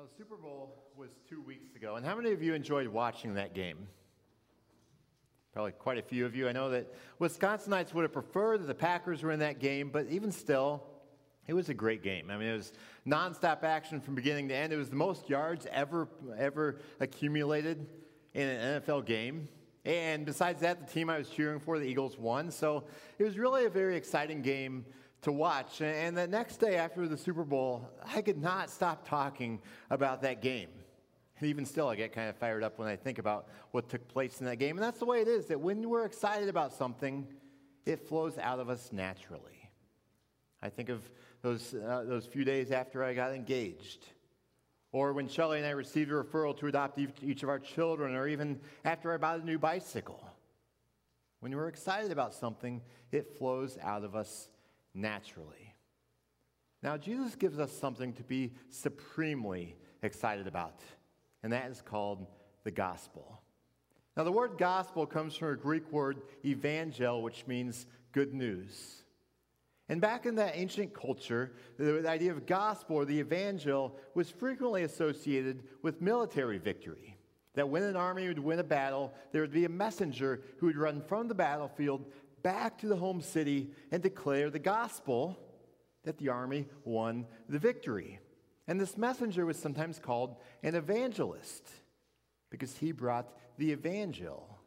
Now, the Super Bowl was two weeks ago, and how many of you enjoyed watching that game? Probably quite a few of you. I know that Wisconsinites would have preferred that the Packers were in that game, but even still, it was a great game. I mean, it was nonstop action from beginning to end. It was the most yards ever ever accumulated in an NFL game. And besides that, the team I was cheering for, the Eagles, won. So it was really a very exciting game to watch. And the next day after the Super Bowl, I could not stop talking about that game. And even still, I get kind of fired up when I think about what took place in that game. And that's the way it is that when we're excited about something, it flows out of us naturally. I think of those, uh, those few days after I got engaged, or when Shelly and I received a referral to adopt each of our children, or even after I bought a new bicycle. When we're excited about something, it flows out of us naturally. Now, Jesus gives us something to be supremely excited about, and that is called the gospel. Now, the word gospel comes from a Greek word evangel, which means good news. And back in that ancient culture, the idea of gospel or the evangel was frequently associated with military victory. That when an army would win a battle, there would be a messenger who would run from the battlefield back to the home city and declare the gospel that the army won the victory. And this messenger was sometimes called an evangelist because he brought the evangel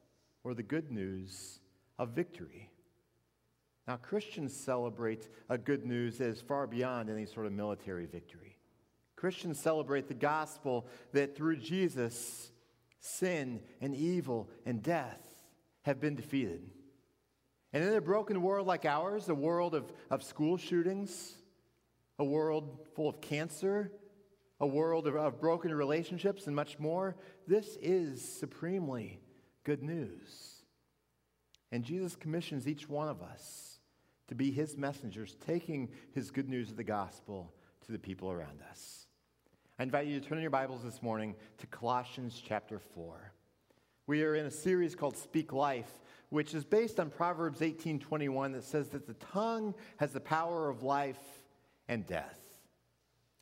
or the good news of victory. Now, Christians celebrate a good news that is far beyond any sort of military victory. Christians celebrate the gospel that through Jesus, sin and evil and death have been defeated. And in a broken world like ours, a world of, of school shootings, a world full of cancer, a world of, of broken relationships, and much more, this is supremely good news. And Jesus commissions each one of us to be his messengers, taking his good news of the gospel to the people around us. I invite you to turn in your Bibles this morning to Colossians chapter 4. We are in a series called Speak Life, which is based on Proverbs 18:21 that says that the tongue has the power of life and death.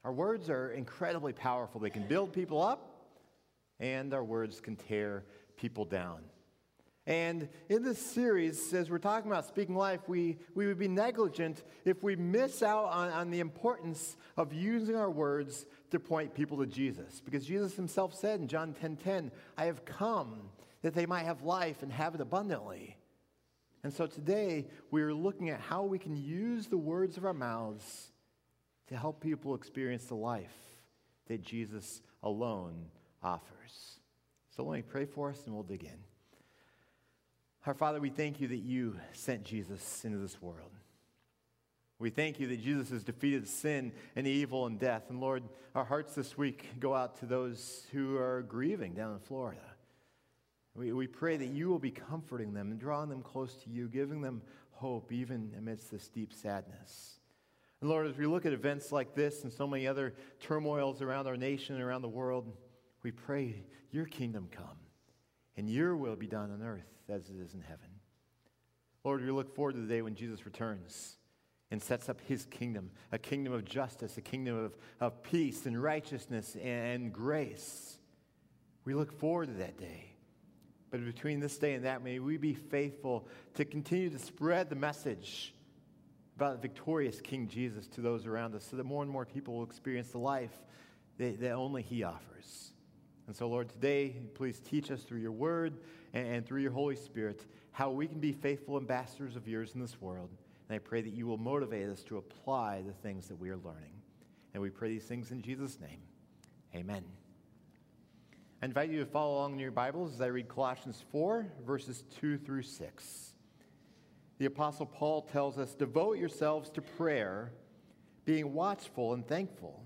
Our words are incredibly powerful. They can build people up and our words can tear people down. And in this series, as we're talking about speaking life, we, we would be negligent if we miss out on, on the importance of using our words to point people to Jesus. Because Jesus himself said in John 10:10, 10, 10, I have come that they might have life and have it abundantly. And so today we are looking at how we can use the words of our mouths to help people experience the life that Jesus alone offers. So let me pray for us and we'll dig in. Our Father, we thank you that you sent Jesus into this world. We thank you that Jesus has defeated sin and evil and death. And Lord, our hearts this week go out to those who are grieving down in Florida. We, we pray that you will be comforting them and drawing them close to you, giving them hope even amidst this deep sadness. And Lord, as we look at events like this and so many other turmoils around our nation and around the world, we pray your kingdom come and your will be done on earth as it is in heaven. Lord, we look forward to the day when Jesus returns and sets up his kingdom, a kingdom of justice, a kingdom of, of peace and righteousness and grace. We look forward to that day. But between this day and that, may we be faithful to continue to spread the message about the victorious King Jesus to those around us so that more and more people will experience the life that, that only He offers. And so, Lord, today, please teach us through your word and, and through your Holy Spirit how we can be faithful ambassadors of yours in this world. And I pray that you will motivate us to apply the things that we are learning. And we pray these things in Jesus' name. Amen. I invite you to follow along in your Bibles as I read Colossians 4, verses 2 through 6. The Apostle Paul tells us Devote yourselves to prayer, being watchful and thankful.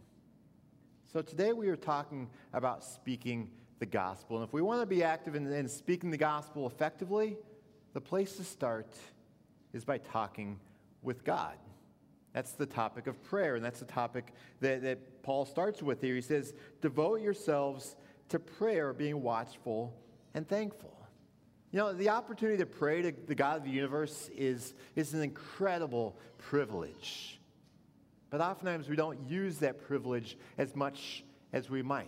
So today we are talking about speaking the gospel. And if we want to be active in, in speaking the gospel effectively, the place to start is by talking with God. That's the topic of prayer, and that's the topic that, that Paul starts with here. He says, Devote yourselves to prayer, being watchful and thankful. You know, the opportunity to pray to the God of the universe is, is an incredible privilege. But oftentimes we don't use that privilege as much as we might.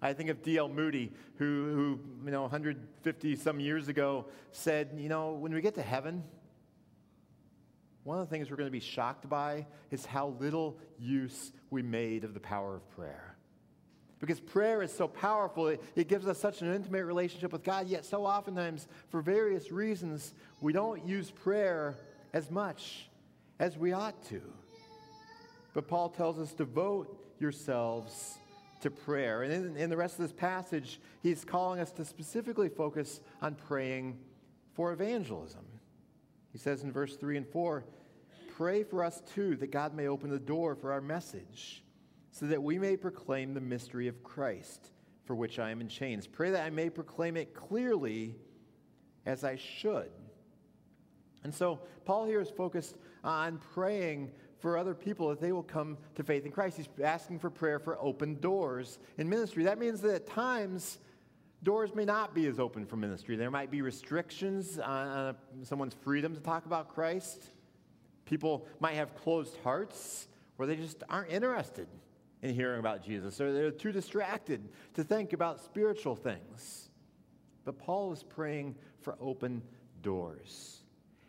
I think of D.L. Moody, who, who, you know, 150 some years ago said, you know, when we get to heaven, one of the things we're going to be shocked by is how little use we made of the power of prayer. Because prayer is so powerful, it, it gives us such an intimate relationship with God, yet so oftentimes, for various reasons, we don't use prayer as much as we ought to. But Paul tells us, devote yourselves to prayer. And in, in the rest of this passage, he's calling us to specifically focus on praying for evangelism. He says in verse 3 and 4 Pray for us too, that God may open the door for our message, so that we may proclaim the mystery of Christ, for which I am in chains. Pray that I may proclaim it clearly as I should. And so, Paul here is focused on praying for other people that they will come to faith in Christ. He's asking for prayer for open doors in ministry. That means that at times, doors may not be as open for ministry. There might be restrictions on someone's freedom to talk about Christ. People might have closed hearts where they just aren't interested in hearing about Jesus, or they're too distracted to think about spiritual things. But Paul is praying for open doors.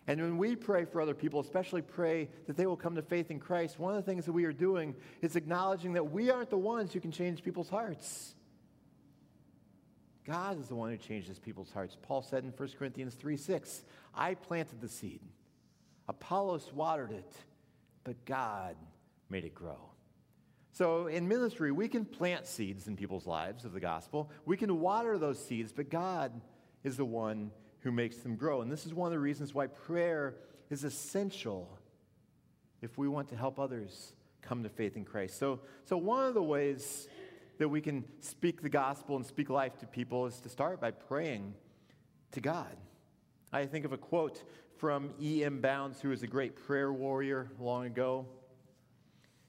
And when we pray for other people, especially pray that they will come to faith in Christ, one of the things that we are doing is acknowledging that we aren't the ones who can change people's hearts. God is the one who changes people's hearts. Paul said in 1 Corinthians 3 6, I planted the seed, Apollos watered it, but God made it grow. So in ministry, we can plant seeds in people's lives of the gospel. We can water those seeds, but God is the one who makes them grow. And this is one of the reasons why prayer is essential if we want to help others come to faith in Christ. So, so one of the ways that we can speak the gospel and speak life to people is to start by praying to God. I think of a quote from E.M. Bounds, who was a great prayer warrior long ago.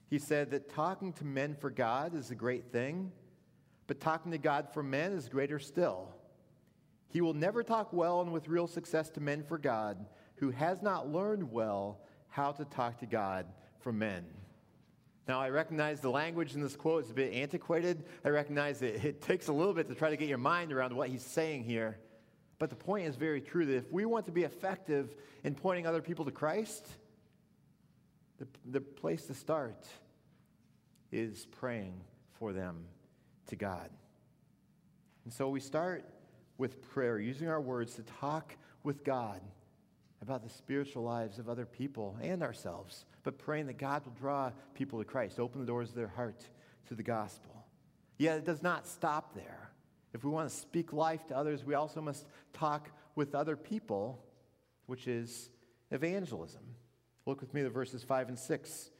He said that talking to men for God is a great thing, but talking to God for men is greater still. He will never talk well and with real success to men for God who has not learned well how to talk to God for men. Now, I recognize the language in this quote is a bit antiquated. I recognize that it takes a little bit to try to get your mind around what he's saying here. But the point is very true that if we want to be effective in pointing other people to Christ, the, the place to start is praying for them to God. And so we start with prayer, using our words to talk with God about the spiritual lives of other people and ourselves, but praying that God will draw people to Christ, open the doors of their heart to the gospel. Yet it does not stop there. If we want to speak life to others, we also must talk with other people, which is evangelism. Look with me to verses 5 and 6.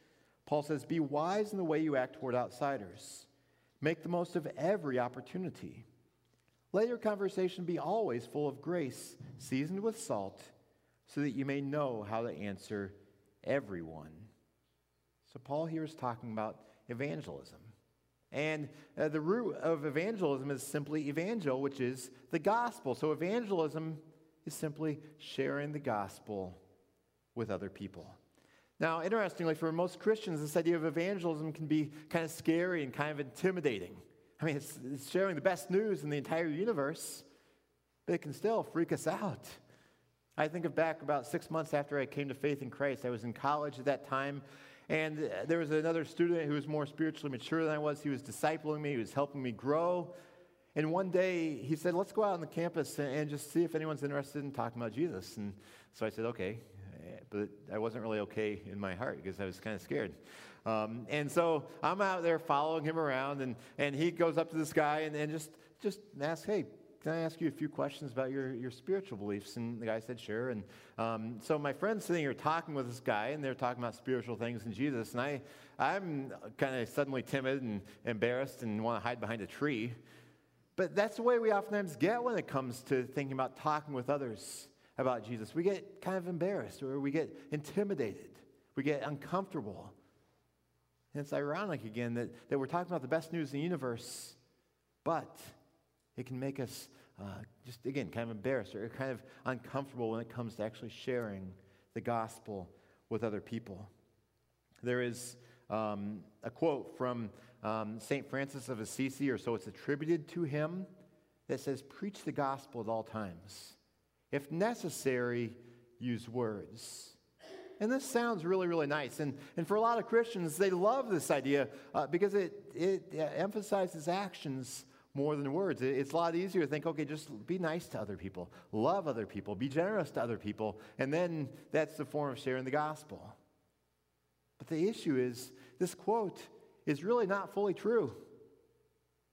Paul says, Be wise in the way you act toward outsiders. Make the most of every opportunity let your conversation be always full of grace, seasoned with salt, so that you may know how to answer everyone. So, Paul here is talking about evangelism. And uh, the root of evangelism is simply evangel, which is the gospel. So, evangelism is simply sharing the gospel with other people. Now, interestingly, for most Christians, this idea of evangelism can be kind of scary and kind of intimidating. I mean, it's, it's sharing the best news in the entire universe, but it can still freak us out. I think of back about six months after I came to faith in Christ. I was in college at that time, and there was another student who was more spiritually mature than I was. He was discipling me, he was helping me grow. And one day he said, Let's go out on the campus and just see if anyone's interested in talking about Jesus. And so I said, Okay. But I wasn't really okay in my heart because I was kind of scared. Um, and so I'm out there following him around, and, and he goes up to this guy and, and just, just asks, Hey, can I ask you a few questions about your, your spiritual beliefs? And the guy said, Sure. And um, so my friend's sitting here talking with this guy, and they're talking about spiritual things and Jesus. And I, I'm kind of suddenly timid and embarrassed and want to hide behind a tree. But that's the way we oftentimes get when it comes to thinking about talking with others about Jesus. We get kind of embarrassed or we get intimidated, we get uncomfortable. And it's ironic again that, that we're talking about the best news in the universe, but it can make us uh, just, again, kind of embarrassed or kind of uncomfortable when it comes to actually sharing the gospel with other people. There is um, a quote from um, St. Francis of Assisi, or so it's attributed to him, that says, Preach the gospel at all times. If necessary, use words. And this sounds really, really nice. And, and for a lot of Christians, they love this idea uh, because it, it emphasizes actions more than words. It's a lot easier to think, okay, just be nice to other people, love other people, be generous to other people, and then that's the form of sharing the gospel. But the issue is, this quote is really not fully true.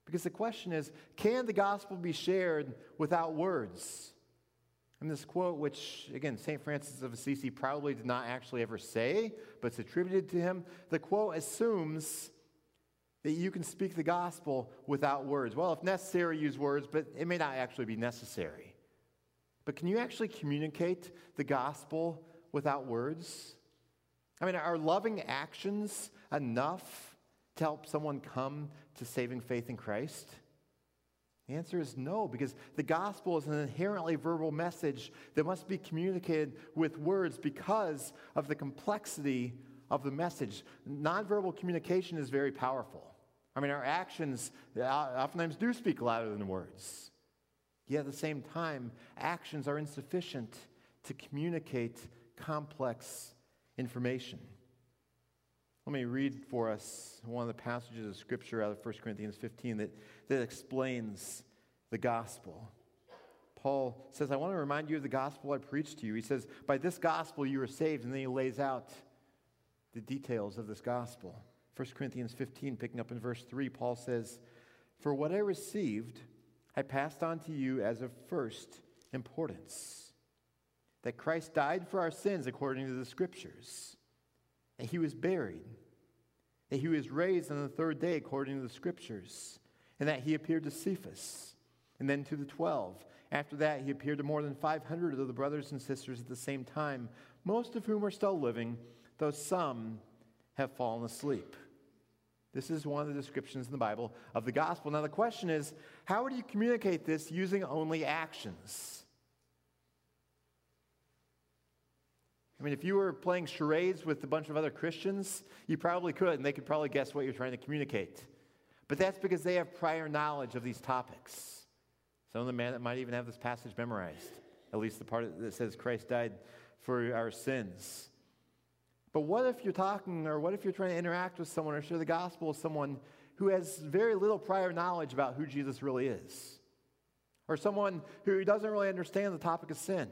Because the question is, can the gospel be shared without words? And this quote, which again, St. Francis of Assisi probably did not actually ever say, but it's attributed to him, the quote assumes that you can speak the gospel without words. Well, if necessary, use words, but it may not actually be necessary. But can you actually communicate the gospel without words? I mean, are loving actions enough to help someone come to saving faith in Christ? The answer is no, because the gospel is an inherently verbal message that must be communicated with words because of the complexity of the message. Nonverbal communication is very powerful. I mean, our actions oftentimes do speak louder than words. Yet at the same time, actions are insufficient to communicate complex information. Let me read for us one of the passages of Scripture out of 1 Corinthians 15 that, that explains the gospel. Paul says, I want to remind you of the gospel I preached to you. He says, By this gospel you are saved. And then he lays out the details of this gospel. 1 Corinthians 15, picking up in verse 3, Paul says, For what I received, I passed on to you as of first importance that Christ died for our sins according to the Scriptures, he was buried, that he was raised on the third day according to the Scriptures, and that he appeared to Cephas, and then to the twelve. After that, he appeared to more than 500 of the brothers and sisters at the same time, most of whom are still living, though some have fallen asleep. This is one of the descriptions in the Bible of the gospel. Now, the question is how would you communicate this using only actions? I mean, if you were playing charades with a bunch of other Christians, you probably could, and they could probably guess what you're trying to communicate. But that's because they have prior knowledge of these topics. Some of the men that might even have this passage memorized, at least the part that says Christ died for our sins. But what if you're talking, or what if you're trying to interact with someone or share the gospel with someone who has very little prior knowledge about who Jesus really is? Or someone who doesn't really understand the topic of sin?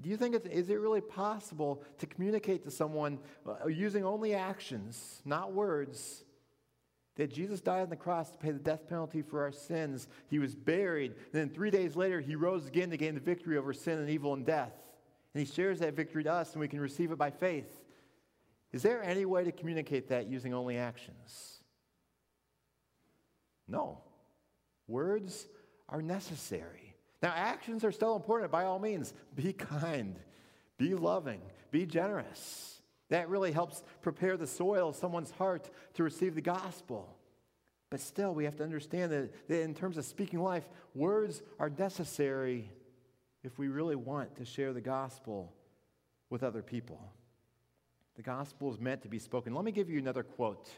Do you think it's, is it really possible to communicate to someone uh, using only actions, not words, that Jesus died on the cross to pay the death penalty for our sins? He was buried, and then three days later, he rose again to gain the victory over sin and evil and death. And he shares that victory to us, and we can receive it by faith. Is there any way to communicate that using only actions? No. Words are necessary. Now, actions are still important by all means. Be kind, be loving, be generous. That really helps prepare the soil of someone's heart to receive the gospel. But still, we have to understand that, that in terms of speaking life, words are necessary if we really want to share the gospel with other people. The gospel is meant to be spoken. Let me give you another quote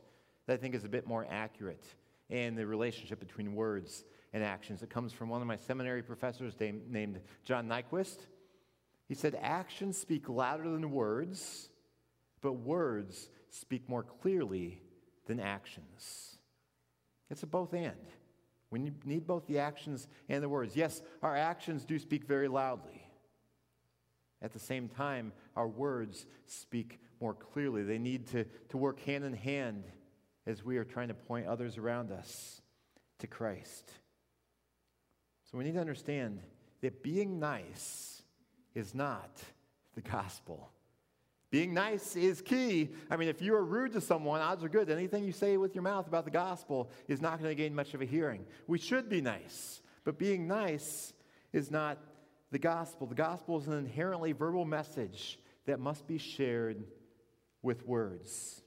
that I think is a bit more accurate in the relationship between words and actions. It comes from one of my seminary professors named John Nyquist. He said, Actions speak louder than words, but words speak more clearly than actions. It's a both and. We need both the actions and the words. Yes, our actions do speak very loudly. At the same time, our words speak more clearly. They need to, to work hand in hand as we are trying to point others around us to Christ. So we need to understand that being nice is not the gospel. Being nice is key. I mean, if you are rude to someone, odds are good anything you say with your mouth about the gospel is not going to gain much of a hearing. We should be nice, but being nice is not the gospel. The gospel is an inherently verbal message that must be shared with words.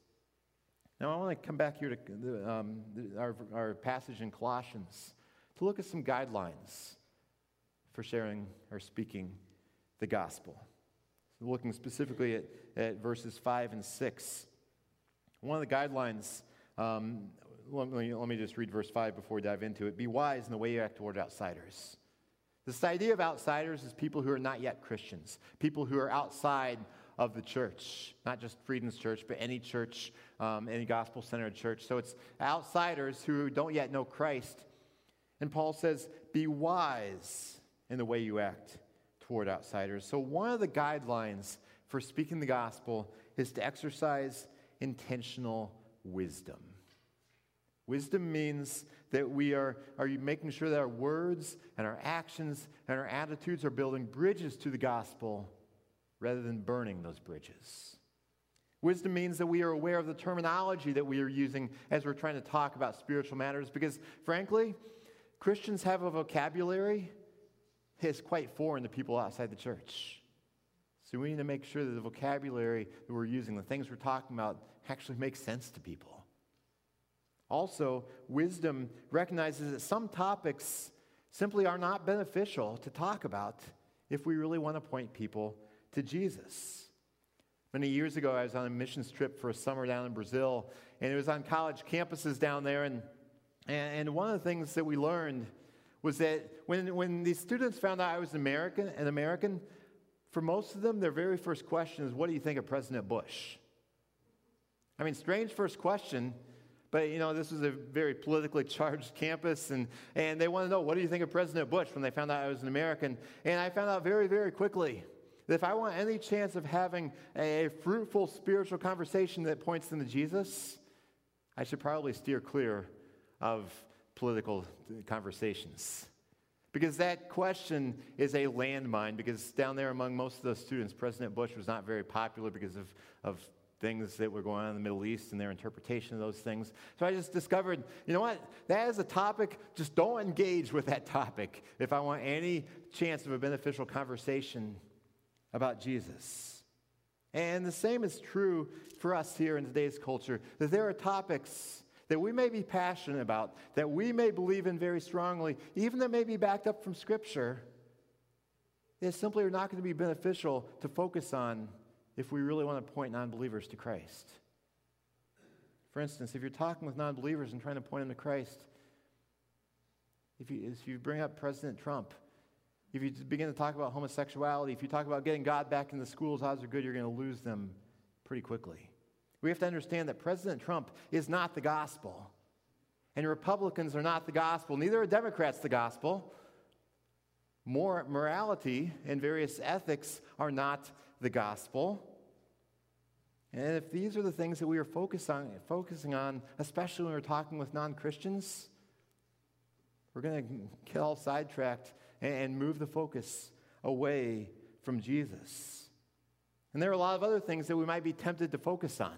Now, I want to come back here to um, our, our passage in Colossians to look at some guidelines for sharing or speaking the gospel. So looking specifically at, at verses 5 and 6. One of the guidelines, um, let, me, let me just read verse 5 before we dive into it. Be wise in the way you act toward outsiders. This idea of outsiders is people who are not yet Christians, people who are outside of the church, not just Freedom's church, but any church, um, any gospel centered church. So it's outsiders who don't yet know Christ. And Paul says, Be wise in the way you act toward outsiders. So, one of the guidelines for speaking the gospel is to exercise intentional wisdom. Wisdom means that we are, are making sure that our words and our actions and our attitudes are building bridges to the gospel rather than burning those bridges. Wisdom means that we are aware of the terminology that we are using as we're trying to talk about spiritual matters because, frankly, Christians have a vocabulary is quite foreign to people outside the church. So we need to make sure that the vocabulary that we're using, the things we're talking about, actually make sense to people. Also, wisdom recognizes that some topics simply are not beneficial to talk about if we really want to point people to Jesus. Many years ago, I was on a missions trip for a summer down in Brazil, and it was on college campuses down there. And, and, one of the things that we learned was that when, when these students found out I was American, an American, for most of them, their very first question is, What do you think of President Bush? I mean, strange first question, but you know, this was a very politically charged campus, and, and they want to know, What do you think of President Bush when they found out I was an American? And I found out very, very quickly that if I want any chance of having a fruitful spiritual conversation that points them to Jesus, I should probably steer clear of political conversations. Because that question is a landmine, because down there among most of those students, President Bush was not very popular because of, of things that were going on in the Middle East and their interpretation of those things. So I just discovered, you know what? That is a topic, just don't engage with that topic if I want any chance of a beneficial conversation about Jesus. And the same is true for us here in today's culture, that there are topics that we may be passionate about, that we may believe in very strongly, even that may be backed up from Scripture, they simply are not going to be beneficial to focus on if we really want to point non believers to Christ. For instance, if you're talking with non believers and trying to point them to Christ, if you, if you bring up President Trump, if you begin to talk about homosexuality, if you talk about getting God back in the schools, odds are good you're going to lose them pretty quickly. We have to understand that President Trump is not the gospel. And Republicans are not the gospel. Neither are Democrats the gospel. More morality and various ethics are not the gospel. And if these are the things that we are focus on, focusing on, especially when we're talking with non Christians, we're going to get all sidetracked and move the focus away from Jesus. And there are a lot of other things that we might be tempted to focus on.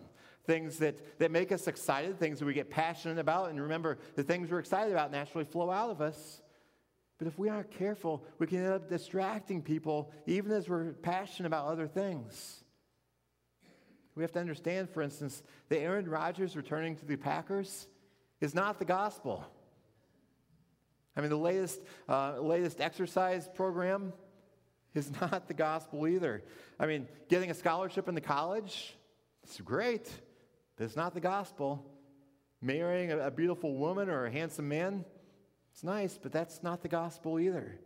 Things that, that make us excited, things that we get passionate about. And remember, the things we're excited about naturally flow out of us. But if we aren't careful, we can end up distracting people even as we're passionate about other things. We have to understand, for instance, that Aaron Rodgers returning to the Packers is not the gospel. I mean, the latest, uh, latest exercise program is not the gospel either. I mean, getting a scholarship in the college, it's great, it's not the gospel. Marrying a, a beautiful woman or a handsome man, it's nice, but that's not the gospel either.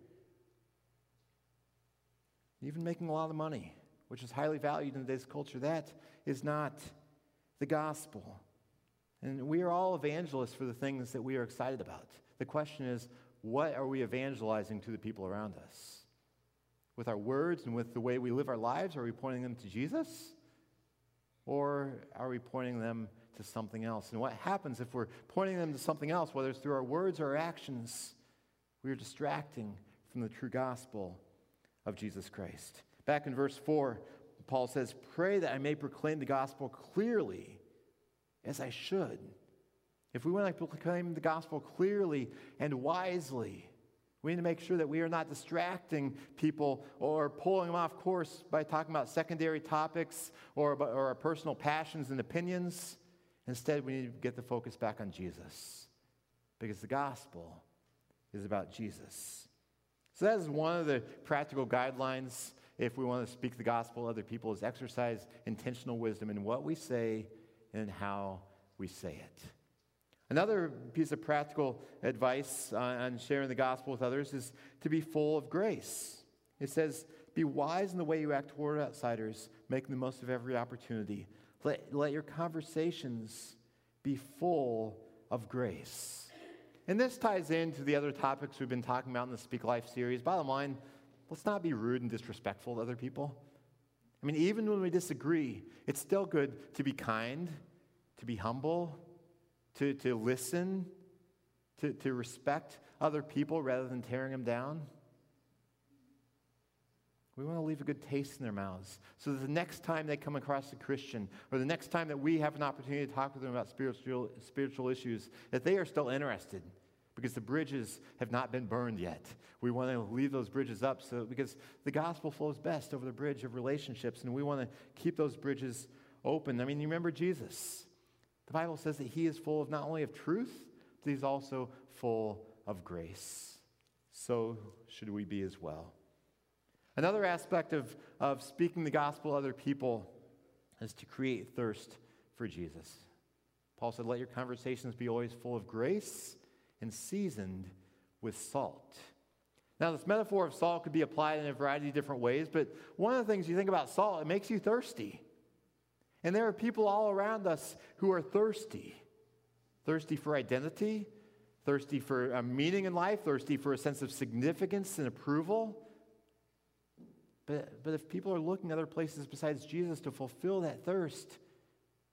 Even making a lot of money, which is highly valued in today's culture, that is not the gospel. And we are all evangelists for the things that we are excited about. The question is, what are we evangelizing to the people around us? with our words and with the way we live our lives? Are we pointing them to Jesus? Or are we pointing them to something else? And what happens if we're pointing them to something else, whether it's through our words or our actions? We are distracting from the true gospel of Jesus Christ. Back in verse 4, Paul says, Pray that I may proclaim the gospel clearly as I should. If we want to proclaim the gospel clearly and wisely, we need to make sure that we are not distracting people or pulling them off course by talking about secondary topics or, or our personal passions and opinions. Instead, we need to get the focus back on Jesus because the gospel is about Jesus. So that is one of the practical guidelines if we want to speak the gospel to other people is exercise intentional wisdom in what we say and how we say it. Another piece of practical advice on sharing the gospel with others is to be full of grace. It says, Be wise in the way you act toward outsiders, making the most of every opportunity. Let, let your conversations be full of grace. And this ties into the other topics we've been talking about in the Speak Life series. Bottom line, let's not be rude and disrespectful to other people. I mean, even when we disagree, it's still good to be kind, to be humble, to, to listen, to, to respect other people rather than tearing them down. We want to leave a good taste in their mouths so that the next time they come across a Christian or the next time that we have an opportunity to talk with them about spiritual, spiritual issues, that they are still interested because the bridges have not been burned yet. We want to leave those bridges up so because the gospel flows best over the bridge of relationships and we want to keep those bridges open. I mean, you remember Jesus. The Bible says that he is full of not only of truth, but he's also full of grace. So should we be as well. Another aspect of, of speaking the gospel to other people is to create thirst for Jesus. Paul said, Let your conversations be always full of grace and seasoned with salt. Now, this metaphor of salt could be applied in a variety of different ways, but one of the things you think about salt, it makes you thirsty. And there are people all around us who are thirsty thirsty for identity, thirsty for a meaning in life, thirsty for a sense of significance and approval. But, but if people are looking other places besides Jesus to fulfill that thirst,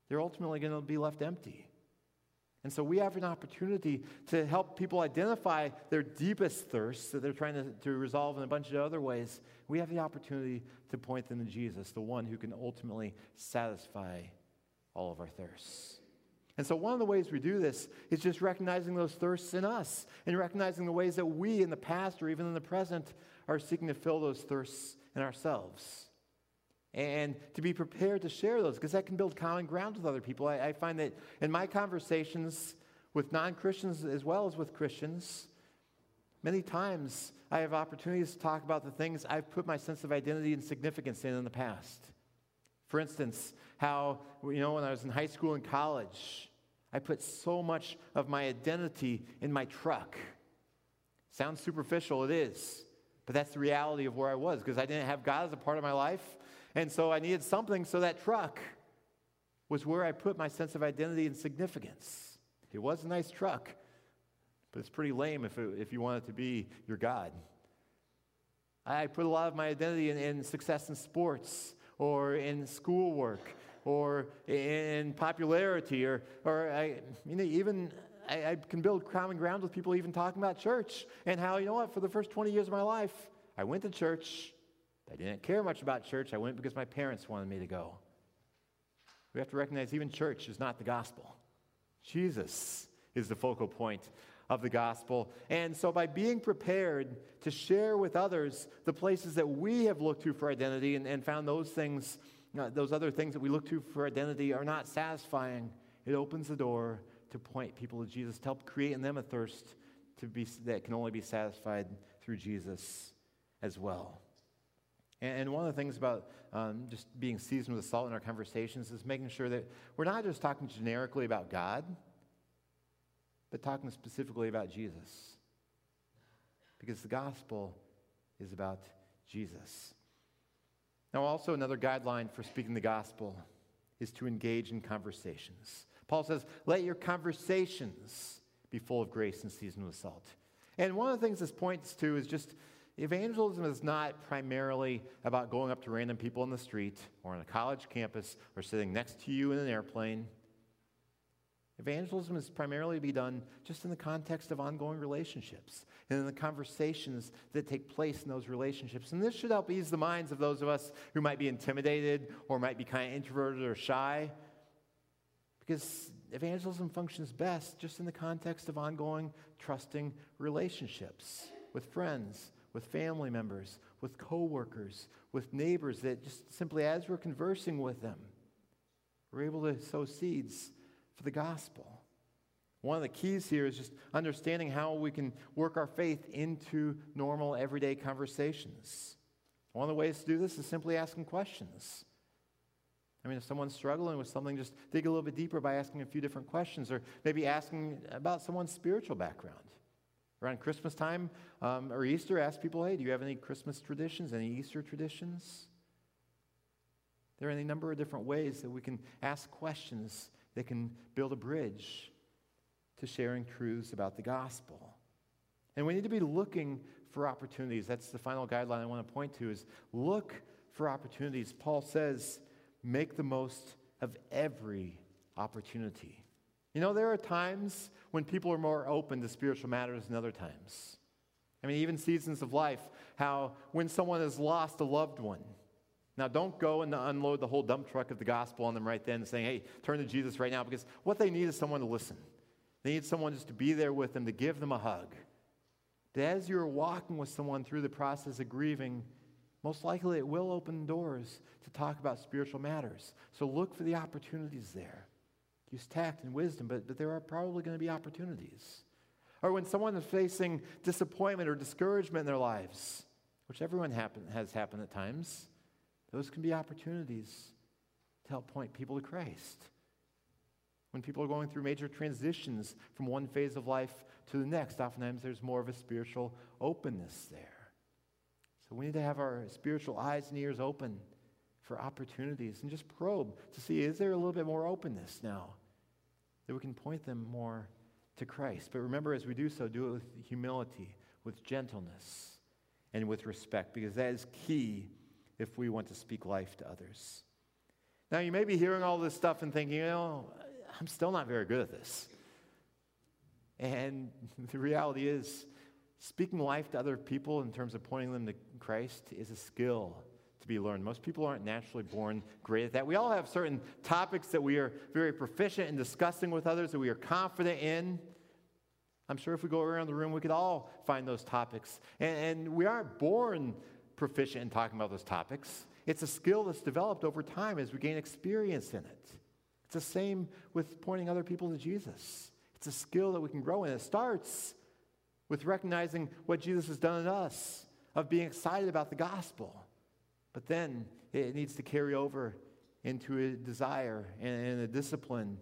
they're ultimately going to be left empty. And so we have an opportunity to help people identify their deepest thirsts that they're trying to, to resolve in a bunch of other ways. We have the opportunity to point them to Jesus, the one who can ultimately satisfy all of our thirsts. And so, one of the ways we do this is just recognizing those thirsts in us and recognizing the ways that we in the past or even in the present are seeking to fill those thirsts in ourselves and to be prepared to share those because that can build common ground with other people. I, I find that in my conversations with non Christians as well as with Christians, many times I have opportunities to talk about the things I've put my sense of identity and significance in in the past. For instance, how, you know, when I was in high school and college, I put so much of my identity in my truck. Sounds superficial, it is. But that's the reality of where I was because I didn't have God as a part of my life. And so I needed something, so that truck was where I put my sense of identity and significance. It was a nice truck, but it's pretty lame if, it, if you want it to be your God. I put a lot of my identity in, in success in sports or in schoolwork or in popularity or, or I, you know, even I, I can build common ground with people even talking about church and how, you know what, for the first 20 years of my life, I went to church I didn't care much about church. I went because my parents wanted me to go. We have to recognize even church is not the gospel. Jesus is the focal point of the gospel. And so, by being prepared to share with others the places that we have looked to for identity and, and found those things, uh, those other things that we look to for identity are not satisfying, it opens the door to point people to Jesus, to help create in them a thirst to be, that can only be satisfied through Jesus as well. And, one of the things about um, just being seasoned with salt in our conversations is making sure that we're not just talking generically about God, but talking specifically about Jesus. Because the gospel is about Jesus. Now, also, another guideline for speaking the gospel is to engage in conversations. Paul says, Let your conversations be full of grace and seasoned with salt. And one of the things this points to is just Evangelism is not primarily about going up to random people on the street or on a college campus or sitting next to you in an airplane. Evangelism is primarily to be done just in the context of ongoing relationships and in the conversations that take place in those relationships. And this should help ease the minds of those of us who might be intimidated or might be kind of introverted or shy. Because evangelism functions best just in the context of ongoing, trusting relationships with friends, with family members, with coworkers, with neighbors that just simply as we're conversing with them, we're able to sow seeds for the gospel. One of the keys here is just understanding how we can work our faith into normal, everyday conversations. One of the ways to do this is simply asking questions. I mean, if someone's struggling with something, just dig a little bit deeper by asking a few different questions, or maybe asking about someone's spiritual background. Around Christmas time um, or Easter, ask people, hey, do you have any Christmas traditions, any Easter traditions? There are any number of different ways that we can ask questions that can build a bridge to sharing truths about the gospel. And we need to be looking for opportunities. That's the final guideline I want to point to is look for opportunities. Paul says, make the most of every opportunity. You know, there are times when people are more open to spiritual matters than other times. I mean, even seasons of life, how when someone has lost a loved one, now, don't go and unload the whole dump truck of the gospel on them right then, saying, hey, turn to Jesus right now, because what they need is someone to listen. They need someone just to be there with them, to give them a hug. But as you're walking with someone through the process of grieving, most likely it will open doors to talk about spiritual matters. So look for the opportunities there. Use tact and wisdom, but, but there are probably going to be opportunities. Or when someone is facing disappointment or discouragement in their lives, which everyone happen, has happened at times, those can be opportunities to help point people to Christ. When people are going through major transitions from one phase of life to the next, oftentimes there's more of a spiritual openness there. So we need to have our spiritual eyes and ears open for opportunities and just probe to see is there a little bit more openness now that we can point them more to Christ. But remember, as we do so, do it with humility, with gentleness, and with respect, because that is key if we want to speak life to others. Now, you may be hearing all this stuff and thinking, you know, I'm still not very good at this. And the reality is, speaking life to other people in terms of pointing them to Christ is a skill be learned. Most people aren't naturally born great at that. We all have certain topics that we are very proficient in discussing with others, that we are confident in. I'm sure if we go around the room, we could all find those topics. And, and we aren't born proficient in talking about those topics. It's a skill that's developed over time as we gain experience in it. It's the same with pointing other people to Jesus. It's a skill that we can grow in. It starts with recognizing what Jesus has done in us, of being excited about the gospel. But then it needs to carry over into a desire and a discipline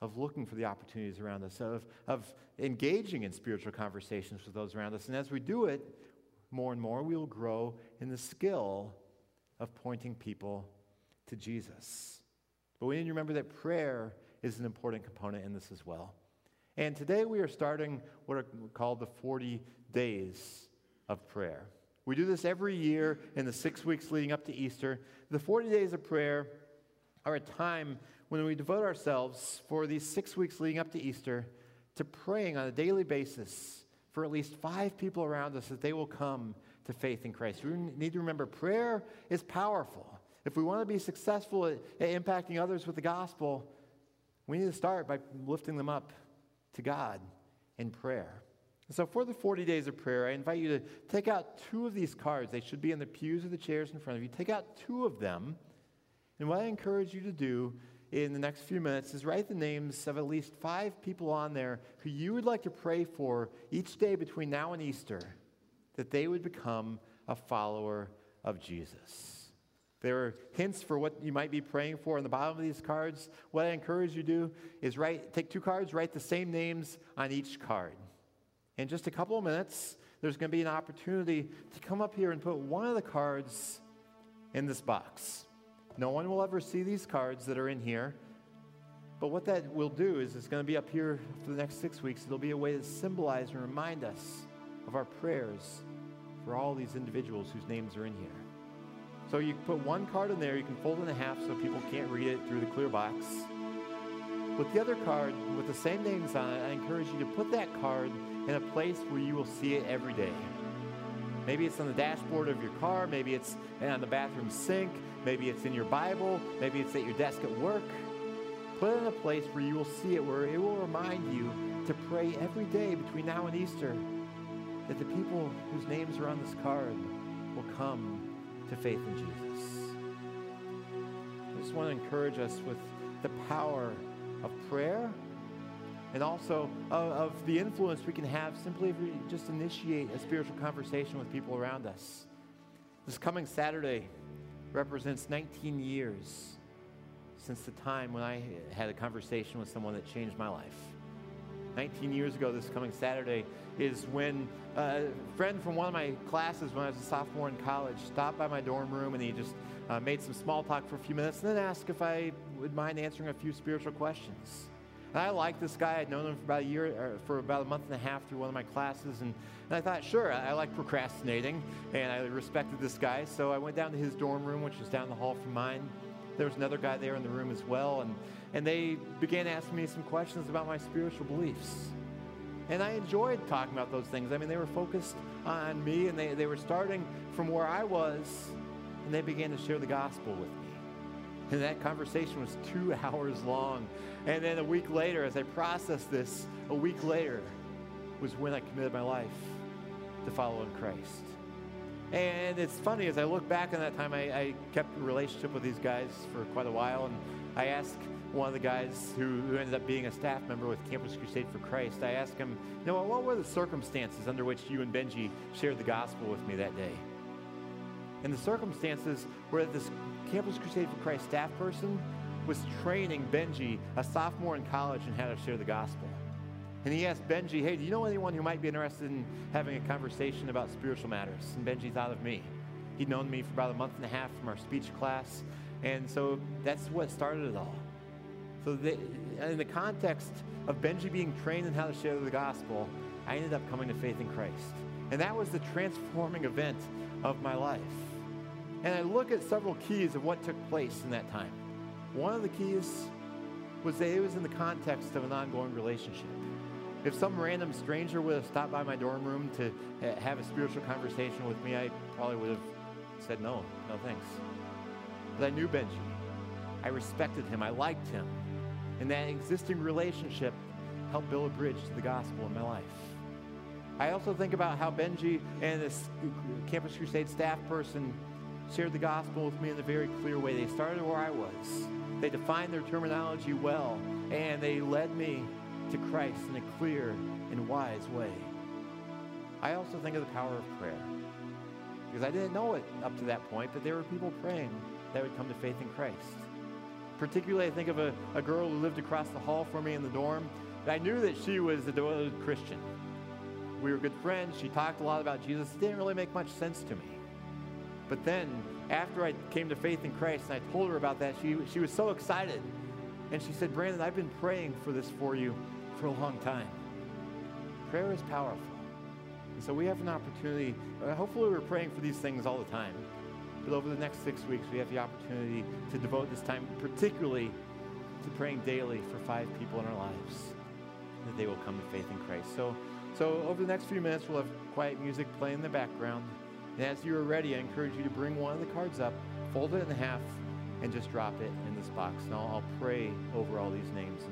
of looking for the opportunities around us, of, of engaging in spiritual conversations with those around us. And as we do it, more and more, we will grow in the skill of pointing people to Jesus. But we need to remember that prayer is an important component in this as well. And today we are starting what are called the 40 days of prayer. We do this every year in the six weeks leading up to Easter. The 40 days of prayer are a time when we devote ourselves for these six weeks leading up to Easter to praying on a daily basis for at least five people around us that they will come to faith in Christ. We need to remember prayer is powerful. If we want to be successful at, at impacting others with the gospel, we need to start by lifting them up to God in prayer. So, for the 40 days of prayer, I invite you to take out two of these cards. They should be in the pews or the chairs in front of you. Take out two of them. And what I encourage you to do in the next few minutes is write the names of at least five people on there who you would like to pray for each day between now and Easter that they would become a follower of Jesus. There are hints for what you might be praying for on the bottom of these cards. What I encourage you to do is write, take two cards, write the same names on each card. In just a couple of minutes, there's going to be an opportunity to come up here and put one of the cards in this box. No one will ever see these cards that are in here. But what that will do is it's going to be up here for the next six weeks. It'll be a way to symbolize and remind us of our prayers for all these individuals whose names are in here. So you put one card in there, you can fold it in half so people can't read it through the clear box. with the other card with the same names on it, I encourage you to put that card in a place where you will see it every day. Maybe it's on the dashboard of your car, maybe it's on the bathroom sink, maybe it's in your Bible, maybe it's at your desk at work. Put it in a place where you will see it, where it will remind you to pray every day between now and Easter that the people whose names are on this card will come to faith in Jesus. I just want to encourage us with the power of prayer and also of, of, the influence we can have simply if we just initiate a spiritual conversation with people around us. This coming Saturday represents 19 years since the time when I had a conversation with someone that changed my life. 19 years ago, this coming Saturday, is when a friend from one of my classes when I was a sophomore in college stopped by my dorm room and he just uh, made some small talk for a few minutes and then asked if I would mind answering a few spiritual questions. And I liked this guy. I'd known him for about a year, or for about a month and a half through one of my classes. And, and I thought, sure, I, I like procrastinating, and I respected this guy. So I went down to his dorm room, which was down the hall from mine. There was another guy there in the room as well. And, and they began asking me some questions about my spiritual beliefs. And I enjoyed talking about those things. I mean, they were focused on me, and they, they were starting from where I was, and they began to share the gospel with me. And that conversation was two hours long. And then a week later, as I processed this, a week later was when I committed my life to following Christ. And it's funny, as I look back on that time, I, I, kept a relationship with these guys for quite a while. And I asked one of the guys who, who ended up being a staff member with Campus Crusade for Christ, I asked him, you know, what were the circumstances under which you and Benji shared the gospel with me that day? And the circumstances that this Campus Crusade for Christ staff person was training Benji, a sophomore in college, in how to share the gospel. And he asked Benji, hey, do you know anyone who might be interested in having a conversation about spiritual matters? And Benji thought of me. He'd known me for about a month and a half from our speech class. And so that's what started it all. So the, in the context of Benji being trained in how to share the gospel, I ended up coming to faith in Christ. And that was the transforming event of my life. And I look at several keys of what took place in that time. One of the keys was that it was in the context of an ongoing relationship. If some random stranger would have stopped by my dorm room to eh, have a spiritual conversation with me, I probably would have said no, no thanks. But I knew Benji. I respected him. I liked him. And that existing relationship helped build a bridge to the gospel in my life. I also think about how Benji and this Campus Crusade staff person shared the gospel with me in a very clear way. They started where I was. They defined their terminology well, and they led me to Christ in a clear and wise way. I also think of the power of prayer. Because I didn't know it up to that point, but there were people praying that would come to faith in Christ. Particularly, I think of a, a girl who lived across the hall from me in the dorm. I knew that she was a devoted Christian. We were good friends. She talked a lot about Jesus. It didn't really make much sense to me. But then, after I came to faith in Christ and I told her about that, she, she was so excited. And she said, Brandon, I've been praying for this for you for a long time. Prayer is powerful. And so we have an opportunity. Uh, hopefully, we're praying for these things all the time. But over the next six weeks, we have the opportunity to devote this time particularly to praying daily for five people in our lives that they will come to faith in Christ. So, so over the next few minutes, we'll have quiet music playing in the background. And as you are ready, I encourage you to bring one of the cards up, fold it in half, and just drop it in this box. And I'll, I'll pray over all these names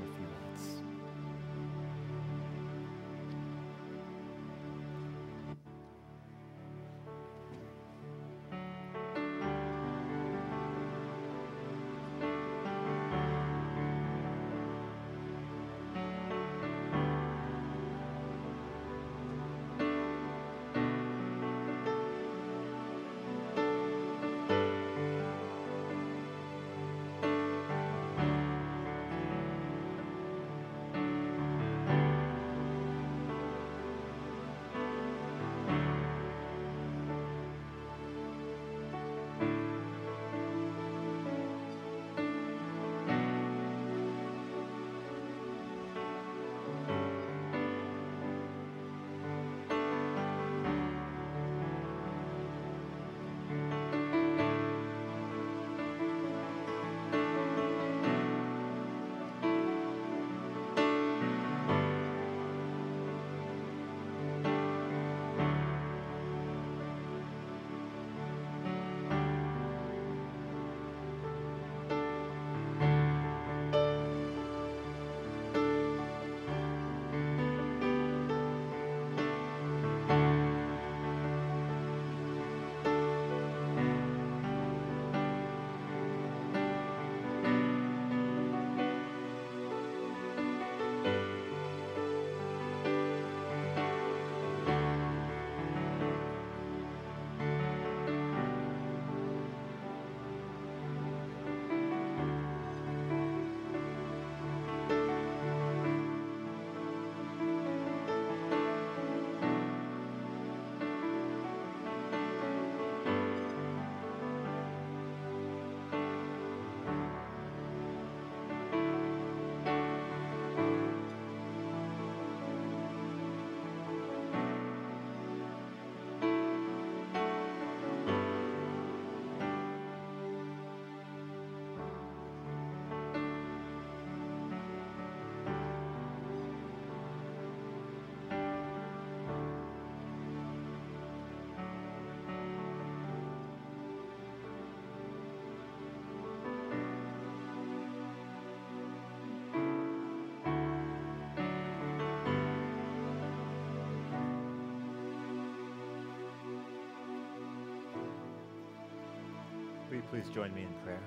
Please join me in prayer.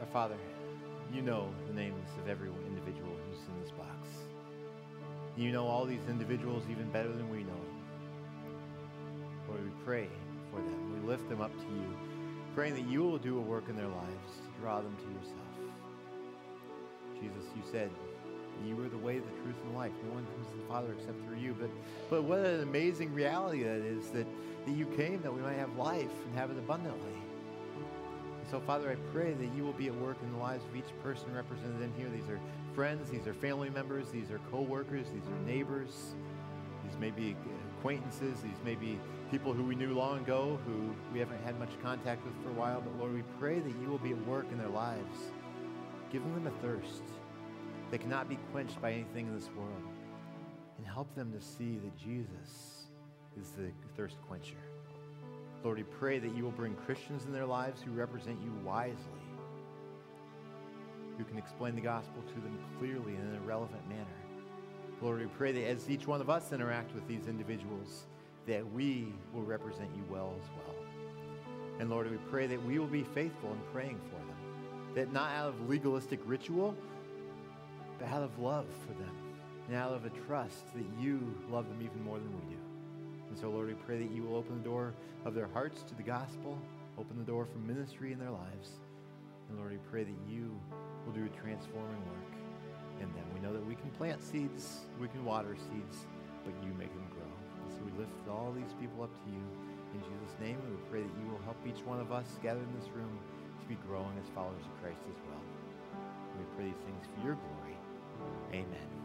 Our Father, you know the names of every individual who's in this box. You know all these individuals even better than we know them. Lord, we pray for them. We lift them up to you, praying that you will do a work in their lives to draw them to yourself. Jesus, you said you are the way, the truth, and life. No one comes to the Father except through you. But, but what an amazing reality that is that, that you came that we might have life and have it abundantly. And so, Father, I pray that you will be at work in the lives of each person represented in here. These are friends, these are family members, these are co-workers, these are neighbors, these may be acquaintances, these may be people who we knew long ago who we haven't had much contact with for a while. But Lord, we pray that you will be at work in their lives, giving them a thirst that cannot be quenched by anything in this world, and help them to see that Jesus is the thirst quencher. Lord, we pray that you will bring Christians in their lives who represent you wisely, who can explain the gospel to them clearly and in a relevant manner. Lord, we pray that as each one of us interact with these individuals, that we will represent you well as well. And Lord, we pray that we will be faithful in praying for them, that not out of legalistic ritual, but out of love for them, and out of a trust that you love them even more than we do. And so, Lord, we pray that you will open the door of their hearts to the gospel, open the door for ministry in their lives. And Lord, we pray that you will do a transforming work in them. We know that we can plant seeds, we can water seeds, but you make them grow. And so we lift all these people up to you. In Jesus' name, and we pray that you will help each one of us gathered in this room to be growing as followers of Christ as well. We pray these things for your glory. Amen.